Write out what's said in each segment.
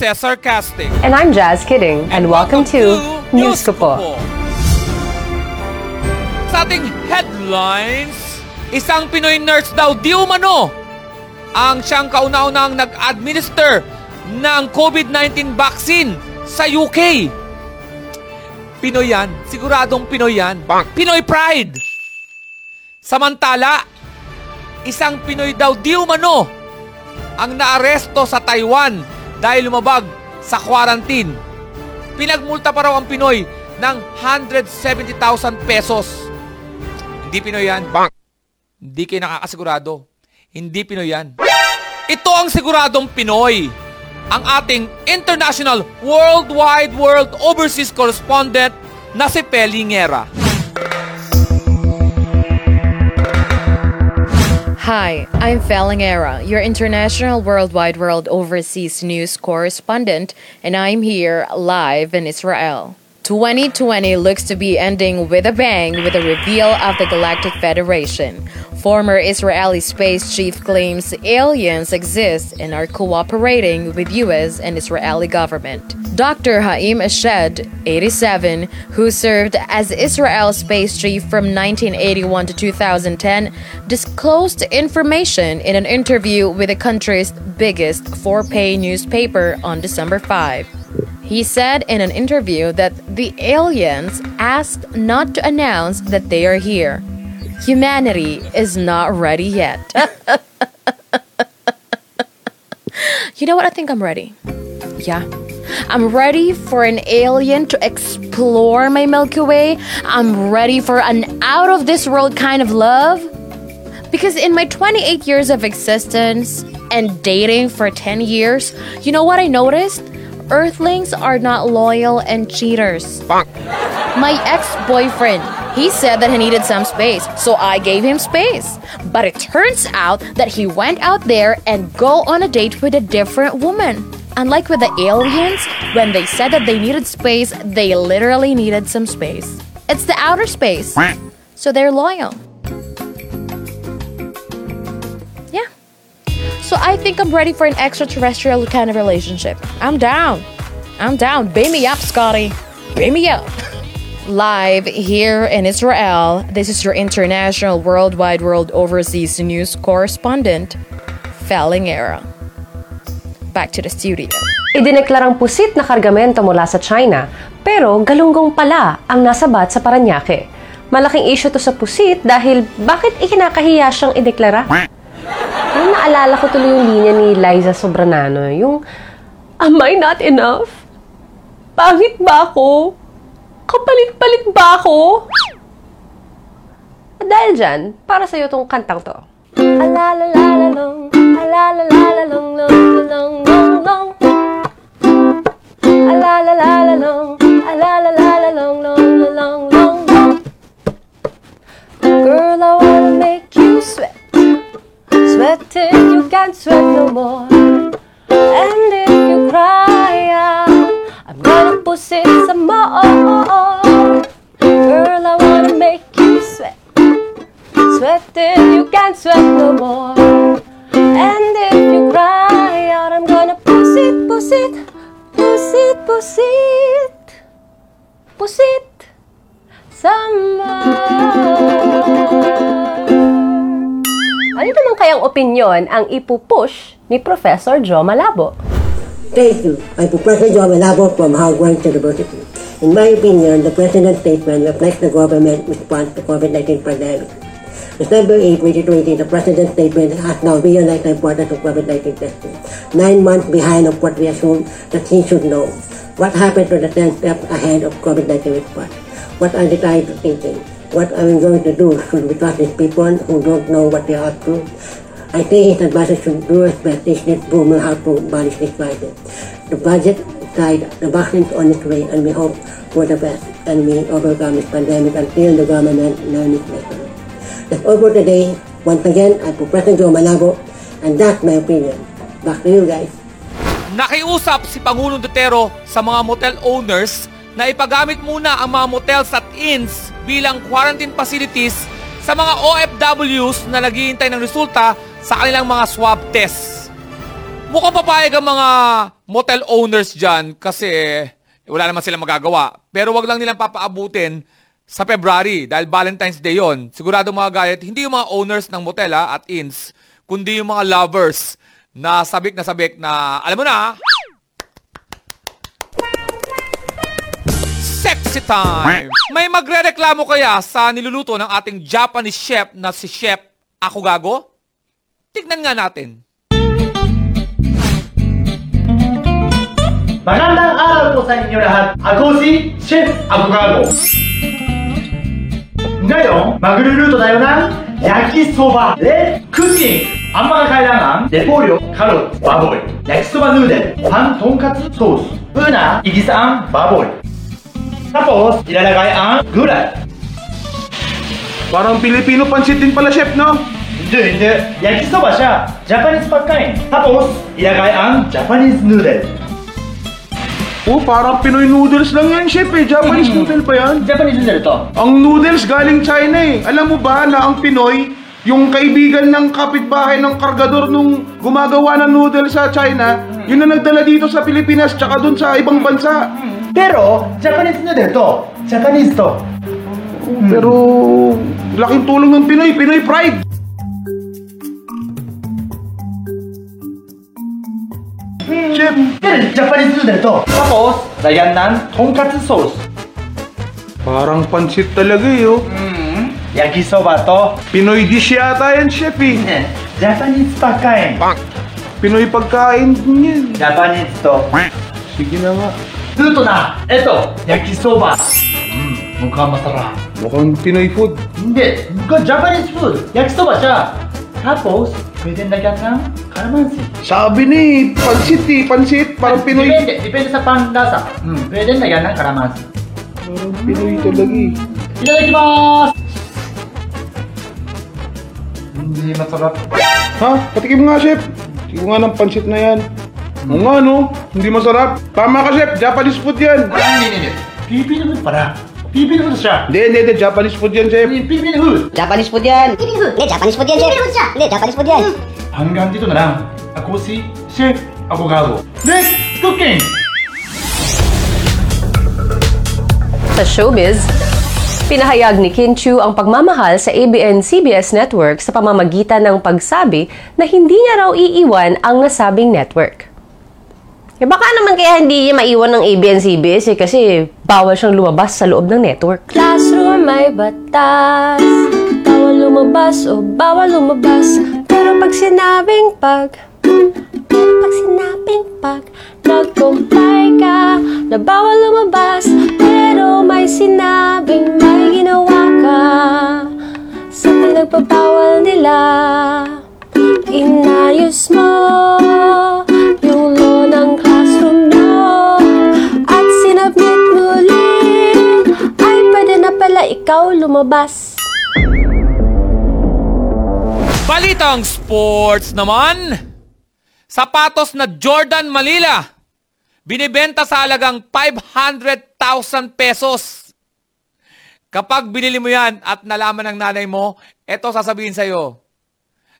Cesar Casting. And I'm Jazz Kidding, and, welcome, to News ko po. Sa ating headlines, isang Pinoy nurse daw di umano ang siyang kauna-unang nag-administer ng COVID-19 vaccine sa UK. Pinoy yan. Siguradong Pinoy yan. Pinoy pride. Samantala, isang Pinoy daw di umano ang naaresto sa Taiwan dahil lumabag sa quarantine. Pinagmulta pa raw ang Pinoy ng 170,000 pesos. Hindi Pinoy yan. Hindi kayo nakakasigurado. Hindi Pinoy yan. Ito ang siguradong Pinoy. Ang ating international worldwide world overseas correspondent na si Pelingera. Hi, I'm Falangera, your international worldwide world overseas news correspondent, and I'm here live in Israel. 2020 looks to be ending with a bang with the reveal of the Galactic Federation. Former Israeli space chief claims aliens exist and are cooperating with US and Israeli government. Dr. Haim Eshed, 87, who served as Israel's space chief from 1981 to 2010, disclosed information in an interview with the country's biggest four-pay newspaper on December 5. He said in an interview that the aliens asked not to announce that they are here. Humanity is not ready yet. you know what? I think I'm ready. Yeah. I'm ready for an alien to explore my Milky Way. I'm ready for an out of this world kind of love. Because in my 28 years of existence and dating for 10 years, you know what I noticed? Earthlings are not loyal and cheaters. My ex boyfriend, he said that he needed some space, so I gave him space. But it turns out that he went out there and go on a date with a different woman. Unlike with the aliens, when they said that they needed space, they literally needed some space. It's the outer space. So they're loyal. I think I'm ready for an extraterrestrial kind of relationship. I'm down. I'm down. Beam me up, Scotty. Beam me up. Live here in Israel, this is your international worldwide world overseas news correspondent, Felling Era. Back to the studio. Idineklarang pusit na kargamento mula sa China, pero galunggong pala ang nasabat sa Paranaque. Malaking issue to sa pusit dahil bakit ikinakahiya siyang ideklara? Naalala ko tuloy yung linya ni Liza Sobranano, yung Am I not enough? Pangit ba ako? Kapalit-palit ba ako? At dahil dyan, para sa'yo tong kantang to. Alalalalong, can't sweat no more. And if you cry out, I'm gonna push it some more. Girl, I wanna make you sweat. Sweat till you can't sweat no more. Naman kayang opinion ang ipupush ni Professor Joe Malabo? Thank you. I'm Professor John Malabo from Howard University. In my opinion, the President's statement reflects the government response to COVID-19 pandemic. December 8, 2020, the President's statement has now realized the importance of COVID-19 testing. Nine months behind of what we assumed that he should know. What happened to the 10 steps ahead of COVID-19 response? What are the guys thinking? What are we going to do? Should we trust these people who don't know what they are up to? I think his advisors should do respect this net boom will help to abolish this crisis. The budget side, the vaccine is on its way, and we hope for the best, and we overcome this pandemic until the government learns its lesson. That's all for today. Once again, I'm Professor Joe Malabo, and that's my opinion. Back to you guys. Nakiusap si Pangulong Duterte sa mga motel owners na ipagamit muna ang mga motels at inns bilang quarantine facilities sa mga OFWs na naghihintay ng resulta sa kanilang mga swab tests. Mukhang papayag ang mga motel owners dyan kasi wala naman silang magagawa. Pero wag lang nilang papaabutin sa February dahil Valentine's Day yon. Sigurado mga gayet, hindi yung mga owners ng motel ha, at inns, kundi yung mga lovers na sabik na sabik na, alam mo na, sexy time! May magre-reklamo kaya sa niluluto ng ating Japanese chef na si Chef Ako Gago? Tignan nga natin. Magandang araw po sa inyo lahat. Ako si Chef Agugago. Ngayon, magluluto tayo ng yakisoba red cooking. Ang mga kailangan, repolyo, carrot, baboy, yakisoba noodle, pan tonkatsu sauce, una, igisa ang baboy. Tapos, ilalagay ang gulay. Parang Pilipino pansit din pala, chef, no? Hindi, hindi. Yakisoba siya. Japanese pagkain. Tapos, ilagay ang Japanese noodle. Oh, parang Pinoy noodles lang yan, chef, eh. Japanese noodle pa yan. Japanese noodle to. Ang noodles galing China, eh. Alam mo ba na ang Pinoy, yung kaibigan ng kapitbahay ng kargador nung gumagawa ng noodles sa China, yun na nagdala dito sa Pilipinas, tsaka dun sa ibang bansa. Pero, Japanese noodle to. Japanese to. Pero, laking tulong ng Pinoy, Pinoy pride. Pero, Japanese noodle to. Tapos, lagyan ng tonkatsu sauce. parang pansit talaga, eh, oh. Yakisoba to. Pinoy dish yata yan, chef, eh. Japanese pagkain. Pinoy pagkain din yan. Japanese to. Sige na nga. Luto na. Ito, yakisoba. Mm, mukhang masarap. Mukhang Pinoy food. Hindi, mukhang Japanese food. Yakisoba siya. Tapos, pwede lagyan ng kalamansi. Sabi ni, pansit eh, pansit. Parang Pinoy. Depende, depende sa panlasa. Hmm, pwede lagyan ng kalamansi. Parang Pinoy talaga eh. Itadakimasu! Hindi masarap. Ha? Patikim nga, chef. Tikim nga ng pansit na yan. Oo nga, no? Hindi masarap. Tama ka, chef. Japanese food yan. Ah, hindi, hindi, hindi. Filipino food pala. Filipino food siya. Hindi, hindi, hindi. Japanese food yan, chef. Filipino food. Japanese food yan. Hindi, Japanese food yan, chef. Hindi, Japanese food yan. Hanggang dito na lang. Ako si Chef Abogado. Let's cooking! Sa showbiz, pinahayag ni Kim Chu ang pagmamahal sa ABS-CBN network sa pamamagitan ng pagsabi na hindi niya raw iiwan ang nasabing network. Eh baka naman kaya hindi niya maiwan ng ABS-CBS eh kasi bawal siyang lumabas sa loob ng network. Classroom may batas, bawal lumabas o bawal lumabas. Pero pag sinabing pag, pero pag sinabing pag, nag-comply ka na bawal lumabas Pero may sinabing may ginawa ka Sa pinagbabawal nila Inayos mo na ikaw lumabas Balitang sports naman. Sapatos na Jordan Malila. Binibenta sa halagang 500,000 pesos. Kapag binili mo yan at nalaman ng nanay mo, eto sasabihin sa'yo.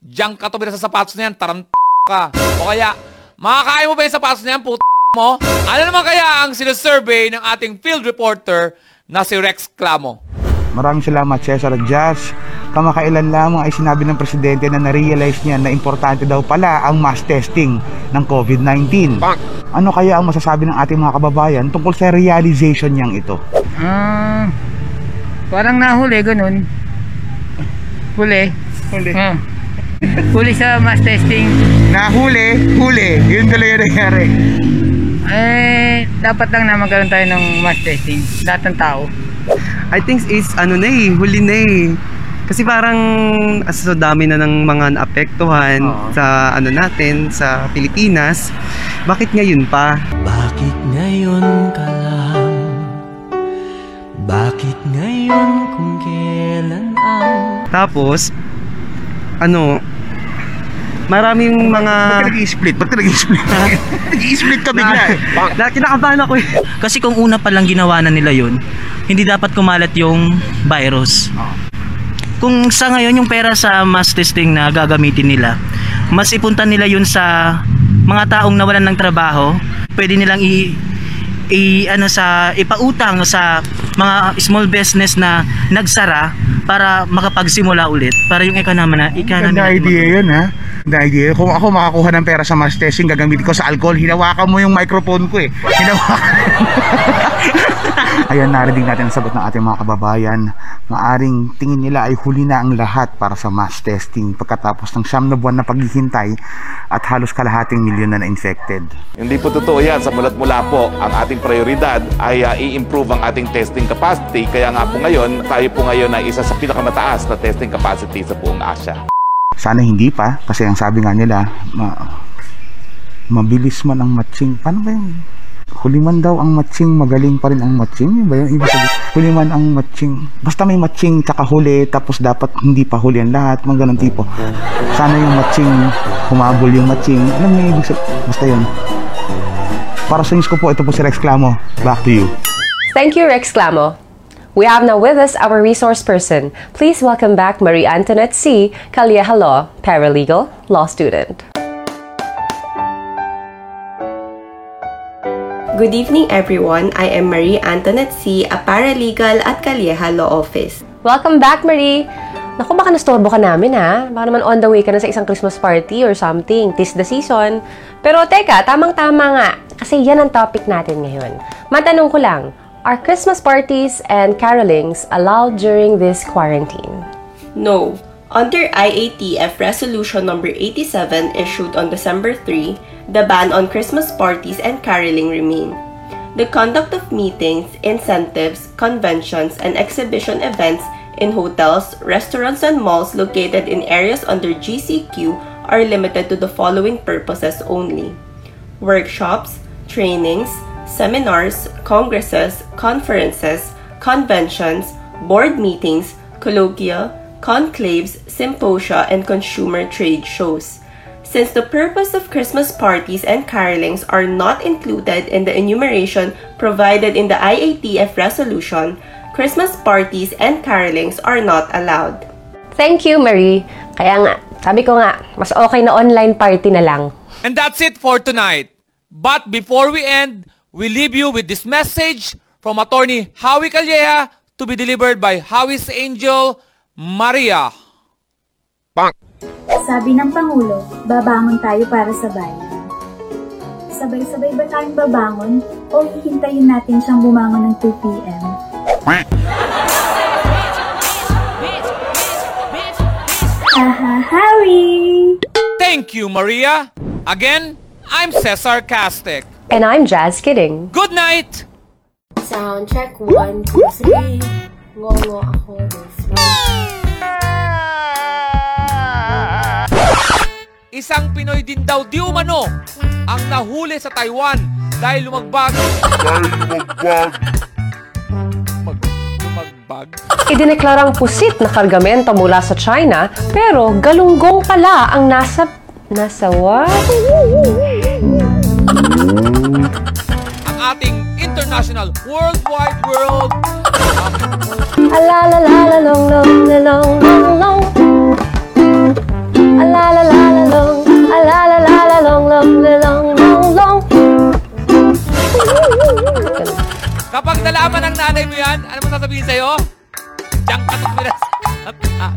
Diyan ka tumira sa sapatos na yan, tarant ka. O kaya, makakain mo ba yung sapatos na yan, put mo? Ano naman kaya ang sinasurvey ng ating field reporter na si Rex Clamo? Maraming salamat Cesar Jazz. Kamakailan lamang ay sinabi ng presidente na na-realize niya na importante daw pala ang mass testing ng COVID-19. Ano kaya ang masasabi ng ating mga kababayan tungkol sa realization niyang ito? Ah, parang nahuli, ganun. Huli. Huli. Ah. Huli sa mass testing. Nahuli, huli. Yun talaga nangyari. Eh, dapat lang na magkaroon tayo ng mass testing. Lahat ng tao. I think is ano na eh, huli na eh. Kasi parang sa dami na ng mga naapektuhan Oo. sa ano natin, sa Pilipinas, bakit ngayon pa? Bakit ngayon ka lang? Bakit ngayon kung kailan ang Tapos, ano, maraming mga... Ba't ka nag-i-split? Ba't ka nag-i-split? nag-i-split ka bigla eh. Na, kinakabahan ako eh. Kasi kung una pa lang ginawa na nila yun, hindi dapat kumalat yung virus. Kung sa ngayon yung pera sa mass testing na gagamitin nila, mas ipunta nila yun sa mga taong nawalan ng trabaho, pwede nilang i, i ano sa ipautang sa mga small business na nagsara para makapagsimula ulit para yung economy na economy Ganda natin idea yun ha. Ganda idea. Kung ako makakuha ng pera sa mass testing, gagamitin ko sa alcohol, hinawakan mo yung microphone ko eh. Hinawakan. Ayan, narinig natin ang sagot ng ating mga kababayan. Maaring tingin nila ay huli na ang lahat para sa mass testing pagkatapos ng siyam na buwan na paghihintay at halos kalahating milyon na na-infected. Hindi po totoo yan. Sa mulat mula po, ang ating prioridad ay ah, i-improve ang ating testing capacity. Kaya nga po ngayon, tayo po ngayon ay isa sa pinakamataas na testing capacity sa buong Asia. Sana hindi pa kasi ang sabi nga nila ma- mabilis man ang matching. Paano ba yun? Huli man daw ang matching, magaling pa rin ang matching. Yun ba yun? Ibig sabihin, huli man ang matching. Basta may matching tsaka huli, tapos dapat hindi pa huli ang lahat, mga ganun tipo. Sana yung matching, humabol yung matching. Alam mo ibig sabihin? Basta yun. Para sa news ko po, ito po si Rex Clamo. Back to you. Thank you, Rex Clamo. We have now with us our resource person. Please welcome back Marie Antoinette C. Law, paralegal, law student. Good evening, everyone. I am Marie Antoinette C., a paralegal at Calieja Law Office. Welcome back, Marie! Naku, baka nastorbo ka namin ha. Baka naman on the way ka na sa isang Christmas party or something. Tis the season. Pero teka, tamang-tama nga. Kasi yan ang topic natin ngayon. Matanong ko lang, are Christmas parties and carolings allowed during this quarantine? No. Under IATF Resolution Number 87 issued on December 3, the ban on Christmas parties and caroling remain. The conduct of meetings, incentives, conventions, and exhibition events in hotels, restaurants, and malls located in areas under GCQ are limited to the following purposes only workshops, trainings, seminars, congresses, conferences, conventions, board meetings, colloquia, conclaves, symposia, and consumer trade shows. Since the purpose of Christmas parties and carolings are not included in the enumeration provided in the IATF resolution, Christmas parties and carolings are not allowed. Thank you, Marie. Kaya nga, sabi ko nga, mas okay na online party na lang. And that's it for tonight. But before we end, we leave you with this message from attorney Howie Calleja to be delivered by Howie's angel, Maria. Sabi ng Pangulo, babangon tayo para sa bayan. Sabay-sabay ba tayong babangon o hihintayin natin siyang bumangon ng 2 p.m.? Haha, Harry! Thank you, Maria. Again, I'm Cesar Castic. And I'm Jazz Kidding. Good night! Sound check, one, two, three. Ngongo ako this Isang Pinoy din daw di umano ang nahuli sa Taiwan dahil lumagbag. Dahil lumagbag. Mag, lumagbag? Idineklarang pusit na kargamento mula sa China, pero galunggong pala ang nasa... Nasa what? International worldwide world Alalalalong, long, long, long, long. Alalalalong, alalalalong, long, long, long, long. Kapag nalaman ng nanay mo yan, ano mo sasabihin sa'yo? Diyan ka tumira sa